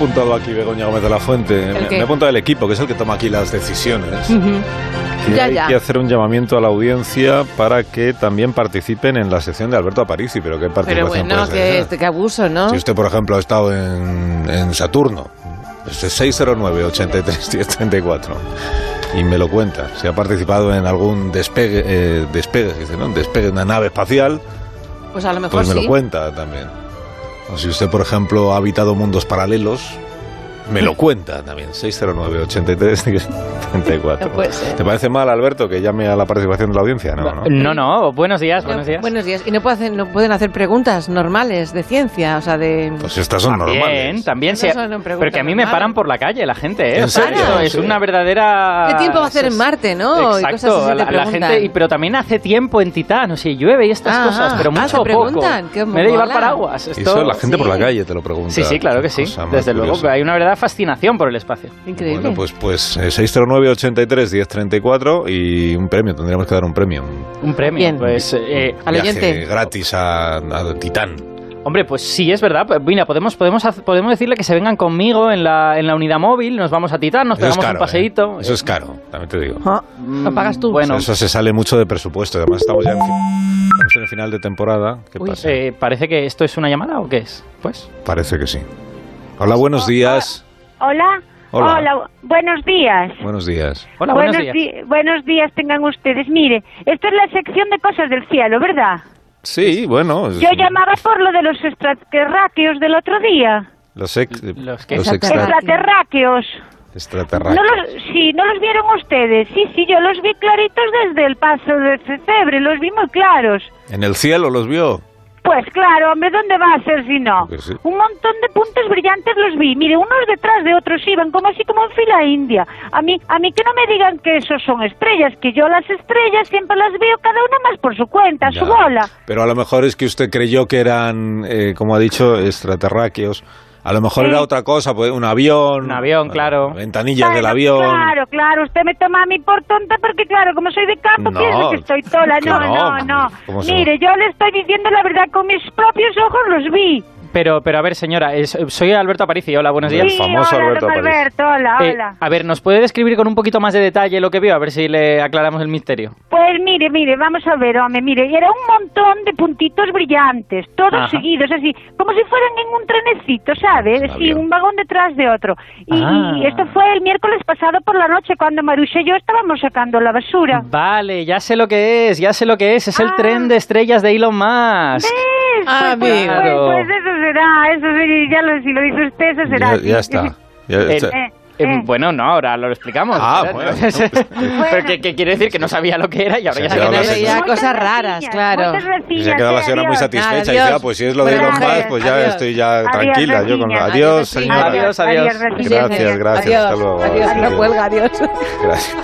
apuntado aquí Begoña Gómez de la Fuente. Me, me, he apuntado el equipo, que es el que toma aquí las decisiones. Ya, hay ya. que hacer un llamamiento a la audiencia para que también participen en la sección de Alberto Aparici. Pero qué Pero participación bueno, puede que, esa? este, que abuso, ¿no? Si usted, por ejemplo, ha estado en, en Saturno, es 609 83 1034 y me lo cuenta. Si ha participado en algún despegue, eh, despegue, dice, ¿no? Despegue de una nave espacial, Pues a lo mejor pues me sí. lo cuenta también. Si usted, por ejemplo, ha habitado mundos paralelos, me lo cuenta también. 609 83 1034 No puede ser. ¿Te parece mal, Alberto, que llame a la participación de la audiencia? No, no. No, no, buenos días, No, buenos días. Buenos días. Y no, puede hacer- no pueden hacer preguntas normales de ciencia, o sea, de... Pues estas son También, normales. también se- preguntas Pero que a mí me normales. paran por la calle la gente, ¿eh? ¿En O sea, serio? esto es Sí. una verdadera... ¿Qué tiempo va a hacer en es- Marte, no? Y Exacto, cosas así te la, la preguntan. gente, y- pero también hace tiempo en Titán, o sea, llueve y estas Ah, cosas, pero ah, mucho o poco. preguntan, qué Me de llevar paraguas. Y Esto, eso la gente por la sí. calle te lo pregunta. Sí, sí, claro que sí. Desde luego, hay una verdadera fascinación por el espacio. Increíble. Bueno, pues, pues eh, 609 83 1034 y un premio, tendríamos que dar un premio. Un premio, Bien. pues... eh, Al viaje oyente. gratis a, a Titán. Hombre, pues sí, es verdad. Pues, Mira, podemos, podemos, podemos decirle que se vengan conmigo en la, en la unidad móvil, nos vamos a Titán, nos Eso pegamos caro. un paseíto. ¿eh? Eso es caro, también te digo. Ah, Mm, ¿Lo pagas tú? Bueno, Eso se sale mucho de presupuesto. Además, estamos ya en, estamos en el final de temporada. ¿Qué Uy. pasa? eh, parece que esto es una llamada o qué es. Pues. Parece que sí. Hola, buenos días. Hola. Hola. buenos días. Buenos días. Hola, buenos, días. di- buenos días tengan ustedes. Mire, esto es la sección de cosas del cielo, ¿verdad? Sí, bueno. es- Yo llamaba por lo de los extraterráqueos del otro día. Los, ex, Los que- los extra- Extraterráqueos. extraterráqueos. No los, sí, ¿no los vieron ustedes? Sí, sí, yo los vi claritos desde el paso de Cebre, los vi muy claros. ¿En el cielo los vio? Pues claro, hombre, ¿dónde va a ser si no? Pues sí. Un montón de puntos brillantes los vi. Mire, unos detrás de otros iban como así como en fila india. A mí, a mí que no me digan que esos son estrellas, que yo las estrellas siempre las veo cada una más por su cuenta, a su bola. Pero a lo mejor es que usted creyó que eran, eh, como ha dicho, extraterráqueos. A lo mejor Sí. era otra cosa, pues un avión. Un avión, claro. Ventanillas del avión. Claro, claro, usted me toma a mí por tonta porque claro, como soy de campo, No, piensa que estoy tola. No, no, no, no. ¿cómo se- Mire, yo le estoy diciendo la verdad, con mis propios ojos los vi. Pero, pero a ver, señora, es- soy Alberto Aparici. Hola, buenos días. El sí, famoso hola, Alberto. Alberto, hola, Eh, hola. a ver, ¿nos puede describir con un poquito más de detalle lo que vio? A ver si le aclaramos el misterio. Pues mire, mire, vamos a ver, hombre, mire, era un montón de puntitos brillantes, todos Ajá. seguidos, así, como si fueran en un trenecito, ¿sabes? Sí, un vagón detrás de otro. Y, Ah. y esto fue el miércoles pasado por la noche, cuando Marusha y yo estábamos sacando la basura. Vale, ya sé lo que es, ya sé lo que es. Es el Ah. tren de estrellas de Elon Musk. ¿Ves? Ah, pues, pues, pues, pues eso será, eso sí, ya lo, si lo dice usted, eso será. Ya, ya está. Ya está. Eh, Eh, eh. bueno, no, ahora lo explicamos. Ah, Espera, bueno. Pero ¿qué, qué quiere decir? Que no sabía lo que era y ahora Se ya es. señora. veía cosas raras, claro. Y se ha quedado la señora muy adiós. satisfecha y Nada, dice, ah, adiós. pues si es lo de Elon Musk, pues ya adiós. estoy ya Adiós, tranquila. Yo con... Adiós, Adiós, señora. Adiós, adiós. Gracias, gracias. Adiós, Hasta luego. adiós, Adiós. no cuelga, adiós. Gracias.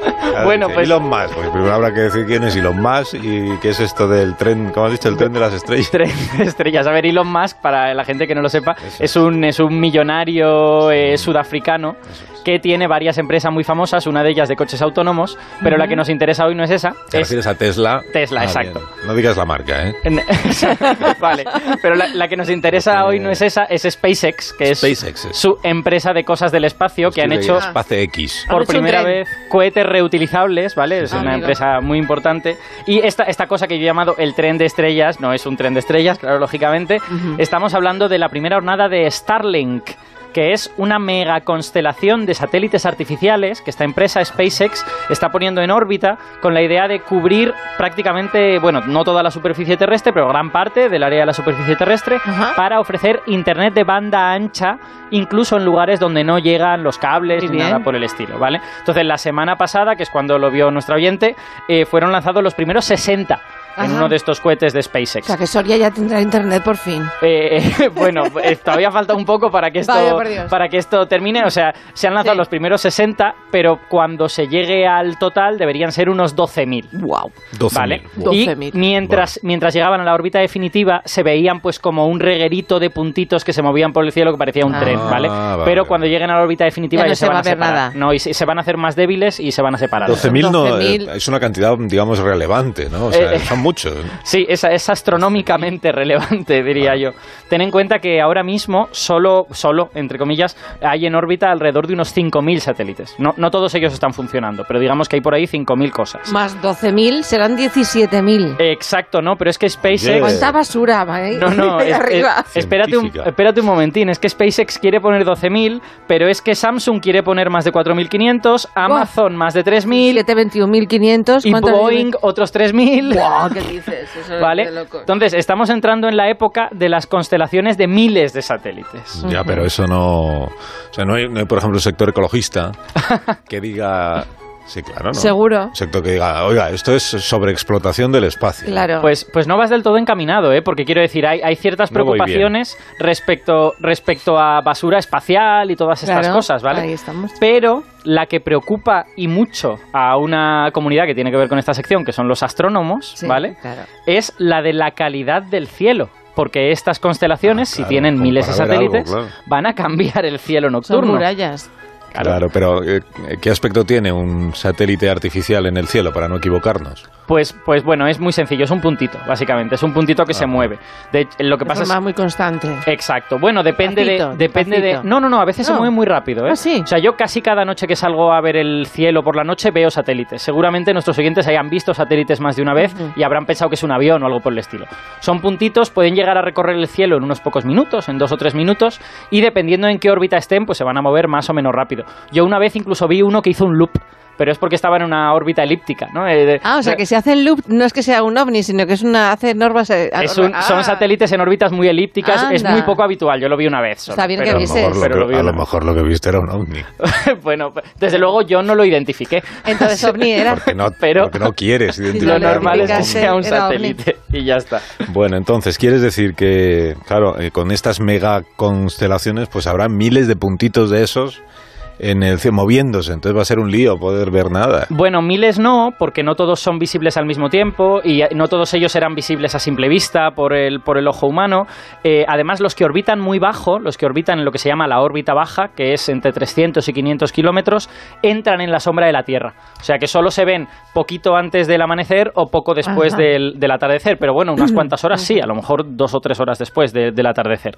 Bueno, pues- Elon Musk. Pues primero habrá que decir quién es Elon Musk y qué es esto del tren, ¿cómo has dicho? El tren de las estrellas. Tren de estrellas. A ver, Elon Musk, para la gente que no lo sepa, Eso es un, es un millonario eh, sudafricano que tiene varias empresas muy famosas, una de ellas de coches autónomos, pero la que nos interesa hoy no es esa. Te es refieres a Tesla. Tesla, Ah, exacto. bien. No digas la marca, ¿eh? Vale, pero la, la que nos interesa Porque- hoy no es esa, es SpaceX, que es SpaceX es. su empresa de cosas del espacio que han hecho SpaceX. Por primera vez cohetes reutilizables, ¿vale? Es una empresa muy importante. Y esta, esta cosa que yo he llamado el tren de estrellas, no es un tren de estrellas, claro, lógicamente. Estamos hablando de la primera jornada de Starlink que es una mega constelación de satélites artificiales que esta empresa SpaceX está poniendo en órbita con la idea de cubrir prácticamente, bueno, no toda la superficie terrestre, pero gran parte del área de la superficie terrestre Ajá. para ofrecer internet de banda ancha incluso en lugares donde no llegan los cables ni nada por el estilo, ¿vale? Entonces la semana pasada, que es cuando lo vio nuestro oyente, eh, fueron lanzados los primeros 60 en uno de estos cohetes de O SpaceX. sea, que Soria ya tendrá internet por fin. Eh, bueno, eh, todavía falta un poco para que esto Vaya, para que esto termine. O sea, se han lanzado Sí. los primeros 60, pero cuando se llegue al total deberían ser unos 12.000. Wow. 12.000. Vale. Wow. Y 12.000. mientras, mientras llegaban a la órbita definitiva, se veían pues como un reguerito de puntitos que se movían por el cielo que parecía un Ah. tren, ¿vale? vale, Pero cuando lleguen a la órbita definitiva Ya ya, no se, van va a separar. nada. No, y se, se van a hacer más débiles y se van a separar. 12.000 no, 12.000. eh, es una cantidad, digamos, relevante, ¿no? O sea, Eh, eh. son mucho. ¿eh? Sí, es, es astronómicamente relevante, diría yo. Ten en cuenta que ahora mismo solo, solo, entre comillas, hay en órbita alrededor de unos 5.000 satélites. No, no todos ellos están funcionando, pero digamos que hay por ahí 5.000 cosas. Más 12.000 serán 17.000. Exacto, ¿no? Pero es que SpaceX... Oye. ¿Cuánta basura va ahí? No, no, es- arriba. es- espérate, un, Científica. espérate un momentín. Es que SpaceX quiere poner 12.000, pero es que Samsung quiere poner más de 4.500, Amazon más de 3.000 721.500. y ¿cuántos Boeing otros 3.000. Buah, ¿Qué dices? Eso es ¿Vale? de locos. Entonces, estamos entrando en la época de las constelaciones de miles de satélites. Ya, pero eso no. O sea, no hay, no hay, por ejemplo, un sector ecologista que diga. Sí, claro, ¿no? Seguro. Sector que diga, oiga, esto es sobreexplotación del espacio. Claro. Pues, pues no vas del todo encaminado, ¿eh? porque quiero decir, hay, hay ciertas No preocupaciones respecto, respecto a basura espacial y todas estas Claro, cosas, ¿vale? Ahí estamos. Pero la que preocupa y mucho a una comunidad que tiene que ver con esta sección, que son los astrónomos, Sí, ¿vale? Claro. Es la de la calidad del cielo. Porque estas constelaciones, Ah, si tienen miles de algo, satélites, claro. van a cambiar el cielo Son nocturno. murallas. Claro, pero eh, ¿qué aspecto tiene un satélite artificial en el cielo para no equivocarnos? Pues, pues bueno, es muy sencillo, es un puntito, básicamente. Es un puntito que se Ajá. mueve. De, lo que De pasa es forma muy constante. Exacto. Bueno, depende Despacito, de depende de. No, no, no, a veces se No. mueve muy rápido, ¿eh? Ah, sí. O sea, yo casi cada noche que salgo a ver el cielo por la noche veo satélites. Seguramente nuestros oyentes hayan visto satélites más de una vez y habrán pensado que es un avión o algo por el estilo. Son puntitos, pueden llegar a recorrer el cielo en unos pocos minutos, en dos o tres minutos, y dependiendo en qué órbita estén, pues se van a mover más o menos rápido. Yo una vez incluso vi uno que hizo un loop, pero es porque estaba en una órbita elíptica, ¿no? Eh, Ah, o sea, que si hace el loop no es que sea un ovni, sino que es una hace normas. eh, es un- ah, son satélites en órbitas muy elípticas, es muy poco habitual, yo lo vi una vez. solo, Está bien que pero- a lo vi a lo mejor lo que viste era un ovni. bueno, desde luego yo no lo identifiqué. Entonces ovni era. Porque no, Pero- porque no quieres Lo lo normal es que sea un ovni. satélite y ya está. Bueno, entonces, ¿quieres decir que, claro, eh, con estas mega constelaciones, pues habrá miles de puntitos de esos en el cielo moviéndose? Entonces va a ser un lío poder ver nada. Bueno, miles no, porque no todos son visibles al mismo tiempo y no todos ellos serán visibles a simple vista por el, por el ojo humano. Eh, además, los que orbitan muy bajo, los que orbitan en lo que se llama la órbita baja, que es entre 300 y 500 kilómetros, entran en la sombra de la Tierra. O sea que solo se ven poquito antes del amanecer o poco después del, del atardecer. Pero bueno, unas cuantas horas sí, a lo mejor dos o tres horas después de- del atardecer.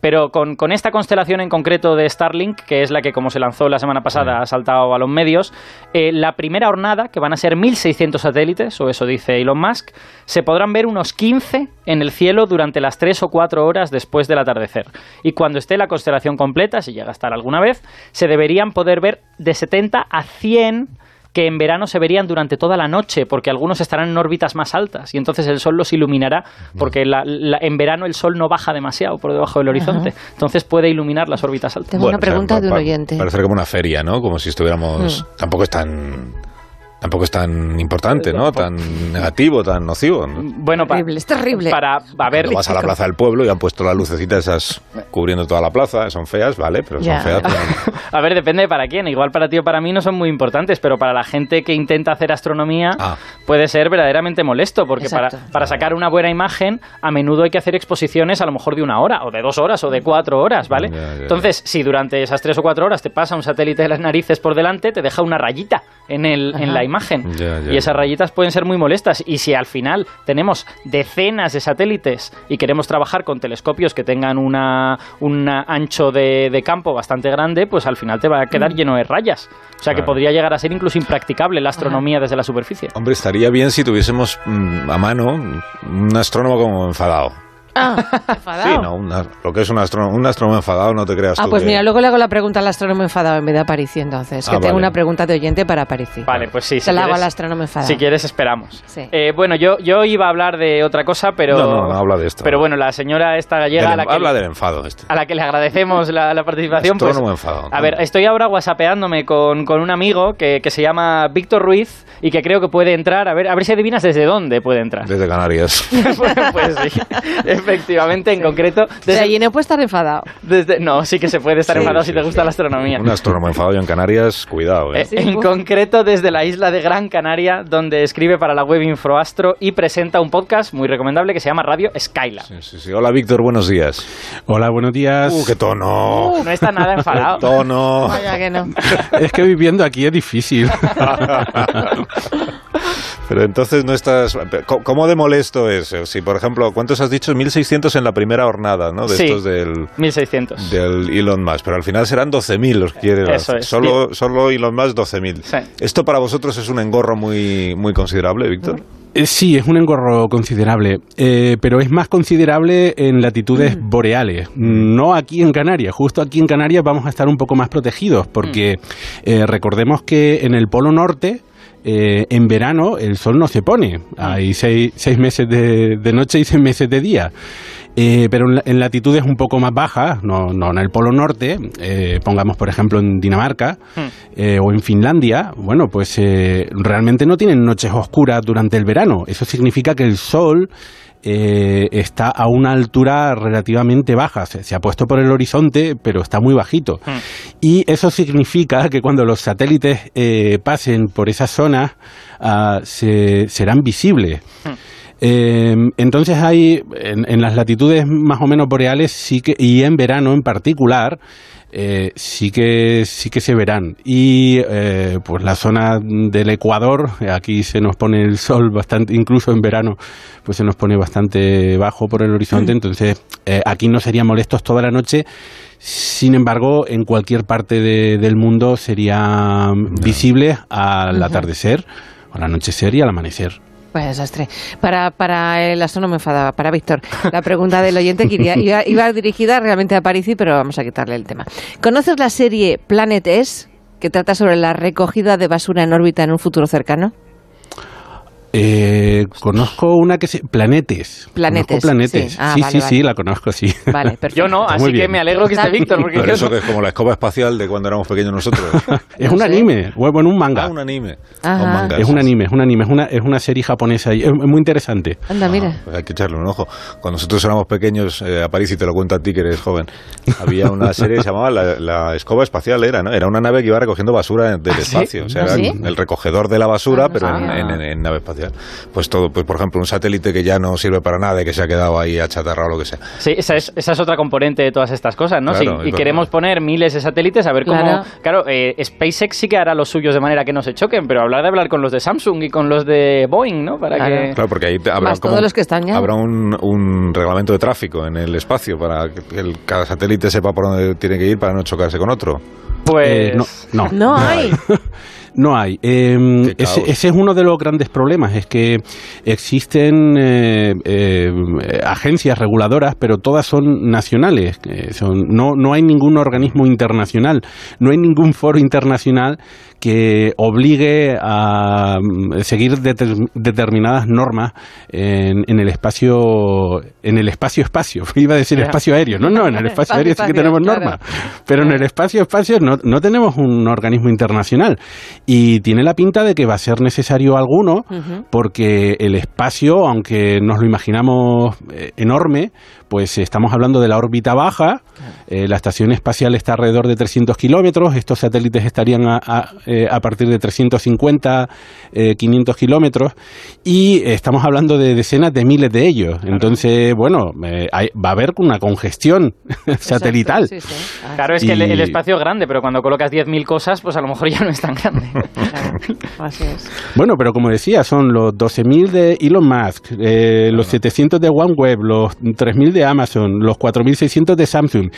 Pero con, con esta constelación en concreto de Starlink, que es la que como se lanzó la semana pasada ha saltado a los medios, eh, la primera hornada, que van a ser 1.600 satélites, o eso dice Elon Musk, se podrán ver unos 15 en el cielo durante las 3 o 4 horas después del atardecer. Y cuando esté la constelación completa, si llega a estar alguna vez, se deberían poder ver de 70 a 100 que en verano se verían durante toda la noche, porque algunos estarán en órbitas más altas y entonces el sol los iluminará, porque la- la- en verano el sol no baja demasiado por debajo del horizonte, entonces puede iluminar las órbitas altas. Tengo una o sea, pregunta de un oyente. Parece como una feria, ¿no? Como si estuviéramos... Tampoco es tan... Tampoco es tan importante, ¿no? Tan negativo, tan nocivo. ¿no? Bueno, pa- Terrible, es terrible. para a ver, vas a la plaza del pueblo y han puesto las lucecitas esas cubriendo toda la plaza, son feas, ¿vale? Pero son Ya. feas. pero- a ver, depende de para quién. Igual para ti o para mí no son muy importantes, pero para la gente que intenta hacer astronomía Ah. puede ser verdaderamente molesto, porque para, Exacto. para sacar una buena imagen a menudo hay que hacer exposiciones a lo mejor de una hora, o de dos horas, o de cuatro horas, ¿vale? Ya, ya, ya. Entonces, si durante esas tres o cuatro horas te pasa un satélite de las narices por delante, te deja una rayita en, el, en la imagen. Ya, ya, y esas rayitas pueden ser muy molestas. Y si al final tenemos decenas de satélites y queremos trabajar con telescopios que tengan una, un ancho de, de campo bastante grande, pues al final te va a quedar lleno de rayas. O sea que Claro. podría llegar a ser incluso impracticable la astronomía desde la superficie. Hombre, estaría bien si tuviésemos mm, a mano un astrónomo como enfadado. Ah, enfadado. Sí, no, una- lo que es un astrónomo, un astrónomo enfadado, no te creas Ah, tú pues que- mira, luego le hago la pregunta al astrónomo enfadado en vez de Aparici, entonces. Ah, que tengo una pregunta de oyente para Aparici. Vale, pues sí. Se si la hago quieres- al astrónomo enfadado. Si quieres, esperamos. Sí. Eh, bueno, yo, yo iba a hablar de otra cosa, pero. No, no, no habla de esto. Pero bueno, la señora esta gallega Del- a la que, habla del enfado este. a la que le agradecemos la, la participación. Pues, Astrónomo enfadado. a ver, estoy ahora whatsappeándome con, con un amigo que, que se llama Víctor Ruiz y que creo que puede entrar. A ver, a ver si adivinas desde dónde puede entrar. Desde Canarias. Bueno, pues sí, Efectivamente, en concreto. O sea, Desde, y no puede estar enfadado. desde- no, sí que se puede estar Sí, enfadado sí, si te sí. gusta la astronomía. Un astrónomo enfadado en Canarias, cuidado, ¿eh? Eh, Sí, en concreto desde la isla de Gran Canaria, donde escribe para la web Infoastro y presenta un podcast muy recomendable que se llama Radio Skyla. Sí, sí, sí. Hola, Víctor, buenos días. Hola, buenos días. ¡Uh, qué tono! No está nada ¡Qué enfadado. tono! Vaya que no. Es que viviendo aquí es difícil. Pero entonces no estás... ¿Cómo- ¿Cómo de molesto es? Si, por ejemplo, ¿cuántos has dicho? 1.600 en la primera jornada, ¿no? De Sí. estos del... 1600. del Elon Musk, pero al final serán 12.000 los que quieren. Eso es. Solo, solo Elon Musk 12.000. Sí. ¿Esto para vosotros es un engorro muy, muy considerable, Víctor? Eh, Sí, es un engorro considerable, eh, pero es más considerable en latitudes boreales, no aquí en Canarias. Justo aquí en Canarias vamos a estar un poco más protegidos, porque eh, recordemos que en el Polo Norte, eh, en verano, el sol no se pone. Hay seis, seis meses de, de noche y seis meses de día. Eh, pero en, la- en latitudes un poco más bajas, no, no en el Polo Norte, eh, pongamos por ejemplo en Dinamarca eh, o en Finlandia, bueno, pues realmente no tienen noches oscuras durante el verano. Eso significa que el sol eh, está a una altura relativamente baja. Se, se ha puesto por el horizonte, pero está muy bajito. Y eso significa que cuando los satélites eh, pasen por esas zonas, ah, se, serán visibles. Eh, entonces hay en, en las latitudes más o menos boreales sí que y en verano en particular eh, sí que sí que se verán. Y eh, pues la zona del Ecuador aquí se nos pone el sol bastante incluso en verano pues se nos pone bastante bajo por el horizonte entonces eh, aquí no serían molestos toda la noche. Sin embargo, en cualquier parte de- del mundo serían visibles al atardecer, al anochecer y al amanecer. Vaya desastre. Para, para el astrónomo enfadaba, para Víctor. La pregunta del oyente que iba, iba dirigida realmente a Parisi, pero vamos a quitarle el tema. ¿Conoces la serie Planet S, que trata sobre la recogida de basura en órbita en un futuro cercano? Eh, conozco una que se... Planetes. Planetes, Conozco planetes. sí. Ah, sí, vale, sí, vale. sí, la conozco, sí. Vale, perfecto. Yo no, Está así muy que bien. me alegro que esté Víctor, porque Pero eso no- que es como la escoba espacial de cuando éramos pequeños nosotros. Es un anime, o bueno, un manga. Ah, un anime. Ajá. Un manga. Es un anime, es un anime, es una, es una serie japonesa y es muy interesante. Anda, mira. Pues hay que echarle un ojo. Cuando nosotros éramos pequeños, eh, a París, y te lo cuento a ti que eres joven, había una serie que se llamaba la, la escoba espacial, era, ¿no? Era una nave que iba recogiendo basura del ¿Ah, sí? espacio. O sea, ¿Ah, era sí? el recogedor de la basura, Ah, no pero en, en- en- en nave espacial. Pues todo, pues por ejemplo, un satélite que ya no sirve para nada y que se ha quedado ahí achatarrado o lo que sea. Sí, esa es, esa es otra componente de todas estas cosas, ¿no? Claro, Sí, y queremos poner miles de satélites a ver cómo... Claro. Claro, eh, SpaceX sí que hará los suyos de manera que no se choquen, pero hablar de hablar con los de Samsung y con los de Boeing, ¿no? Para Claro. que... Claro, porque ahí habrá Más como- todos los que están ya. habrá un, un reglamento de tráfico en el espacio para que el- cada satélite sepa por dónde tiene que ir para no chocarse con otro. Pues... Eh, no, no. No hay. No hay. Eh, ese, es uno de los grandes problemas, es que existen eh, eh, agencias reguladoras, pero todas son nacionales. son, no, no hay ningún organismo internacional, no hay ningún foro internacional que obligue a mm, seguir deter- determinadas normas en, en el espacio en el espacio espacio iba a decir espacio aéreo. No no en el espacio Espacio, aéreo sí que tenemos claro. normas. Pero en el espacio espacio no, no tenemos un organismo internacional. Y tiene la pinta de que va a ser necesario alguno porque el espacio aunque nos lo imaginamos eh, enorme pues estamos hablando de la órbita baja eh, la estación espacial está alrededor de 300 kilómetros estos satélites estarían a, a, eh, a partir de 350 eh, 500 kilómetros y estamos hablando de decenas de miles de ellos entonces bueno eh, hay- va a haber una congestión satelital Exacto, sí, sí. Ah, Claro, es que el, espacio es grande, pero cuando colocas 10.000 cosas, pues a lo mejor ya no es tan grande. claro. Así es. Bueno, pero como decía, son los 12.000 de Elon Musk, eh, los 700 de OneWeb, los 3.000 de Amazon, los 4.600 de Samsung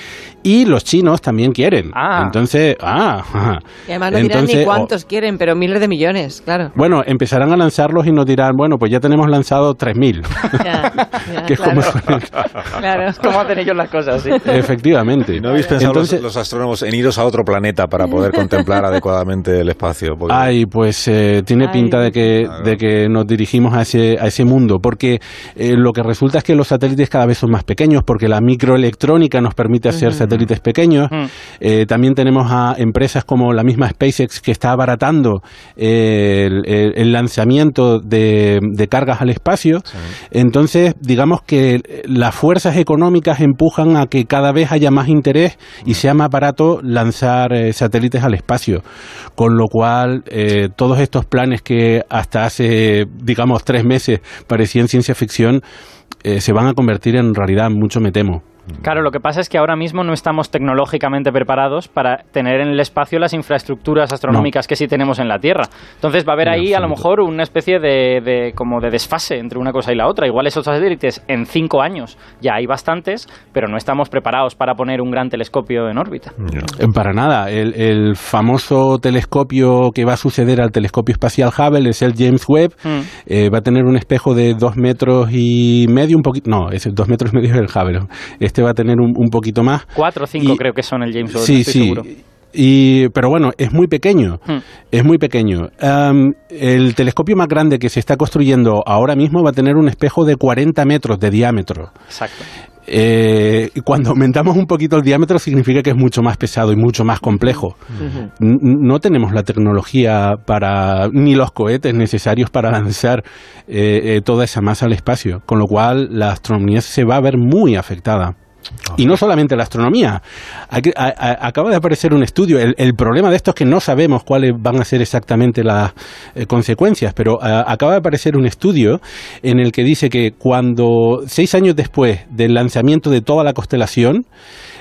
y los chinos también quieren. Ah. Entonces, ah. Y además no dirán ni Entonces, cuántos quieren, pero miles de millones, claro. Bueno, empezarán a lanzarlos y nos dirán, bueno, pues ya tenemos lanzado 3.000. Ya, ya, que es claro, como claro. ¿Cómo hacen ellos las cosas? Sí. Efectivamente. ¿Y no habéis pensado Entonces, los, los astrónomos en iros a otro planeta para poder contemplar adecuadamente el espacio? Porque- Ay, pues eh, tiene Ay. pinta de que, Claro. de que nos dirigimos a ese, a ese mundo, porque eh, lo que resulta es que los satélites cada vez son más pequeños, porque la microelectrónica nos permite hacer satélites pequeños. Eh, también tenemos a empresas como la misma SpaceX que está abaratando eh, el, lanzamiento de, de cargas al espacio. Entonces, digamos que las fuerzas económicas empujan a que cada vez haya más interés y sea más barato lanzar eh, satélites al espacio. Con lo cual, eh, todos estos planes que hasta hace, digamos, tres meses parecían ciencia ficción, eh, se van a convertir en realidad, mucho me temo. Claro, lo que pasa es que ahora mismo no estamos tecnológicamente preparados para tener en el espacio las infraestructuras astronómicas que sí tenemos en la Tierra. Entonces va a haber ahí a lo mejor una especie de, de- como de desfase entre una cosa y la otra. Igual esos satélites en cinco años ya hay bastantes, pero no estamos preparados para poner un gran telescopio en órbita. Eh, Para nada. El, el famoso telescopio que va a suceder al telescopio espacial Hubble es el James Webb. Mm. Eh, va a tener un espejo de dos metros y medio, un poquito. No, ese dos metros y medio es el Hubble. Este va a tener un, un poquito más. Cuatro o cinco Y- creo que son el James Webb, sí, estoy sí. seguro. Y, pero bueno, es muy pequeño. Hmm. Es muy pequeño. El telescopio más grande que se está construyendo ahora mismo va a tener un espejo de 40 metros de diámetro. Exacto. Eh, cuando aumentamos un poquito el diámetro significa que es mucho más pesado y mucho más complejo. No tenemos la tecnología para ni los cohetes necesarios para lanzar eh, eh, toda esa masa al espacio, con lo cual la astronomía se va a ver muy afectada. Y no solamente la astronomía. Acaba de aparecer un estudio. El, el problema de esto es que no sabemos cuáles van a ser exactamente las eh, consecuencias, pero acaba de aparecer un estudio en el que dice que cuando, seis años después del lanzamiento de toda la constelación,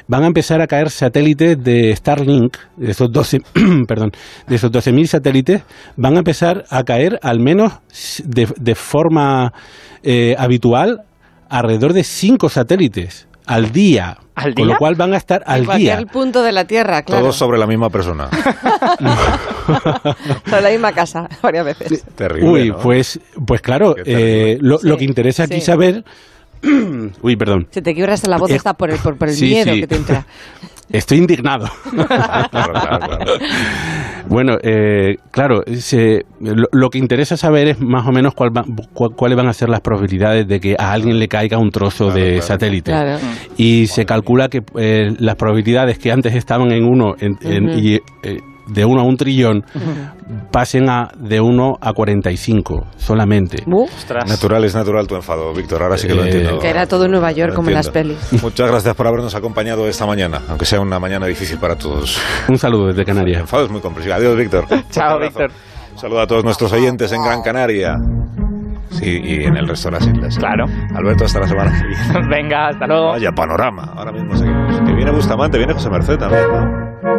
van a empezar a caer satélites de Starlink, de esos 12, perdón, de esos 12.000 satélites, van a empezar a caer al menos de, de forma eh, habitual alrededor de cinco satélites al día. ¿Al Con día? lo cual van a estar al cualquier día. punto de la Tierra, claro. Todos sobre la misma persona. Sobre la misma casa, varias veces. Terrible. Uy, ¿no? pues, pues claro, eh, lo, lo Sí, que interesa aquí sí. saber... Uy, perdón. Se te quiebra hasta la voz Eh, hasta por el, por, por el sí, miedo sí. que te entra. Estoy indignado. Claro, claro, claro. Bueno, eh, claro, se- lo, lo que interesa saber es más o menos cuál va- cu- cuáles van a ser las probabilidades de que a alguien le caiga un trozo Claro, de claro. satélite. Claro. Y se calcula que eh, las probabilidades que antes estaban en uno en- en- y, eh, de uno a un trillón pasen a de 1 a 45 solamente. Ostras. Natural es natural tu enfado, Víctor. Ahora sí que lo Eh, entiendo. que era todo en Nueva York, Lo como en las pelis. Muchas gracias por habernos acompañado esta mañana, aunque sea una mañana difícil para todos. Un saludo desde El Canarias. enfado es muy comprensible. Adiós, Víctor. Chao. Víctor. Un saludo a todos nuestros oyentes en Gran Canaria. Sí, y en el resto de las islas. Claro. Alberto, hasta la semana que viene. Venga, hasta luego. Vaya panorama. Ahora mismo seguimos. Que viene Bustamante, viene José Merced también, ¿no?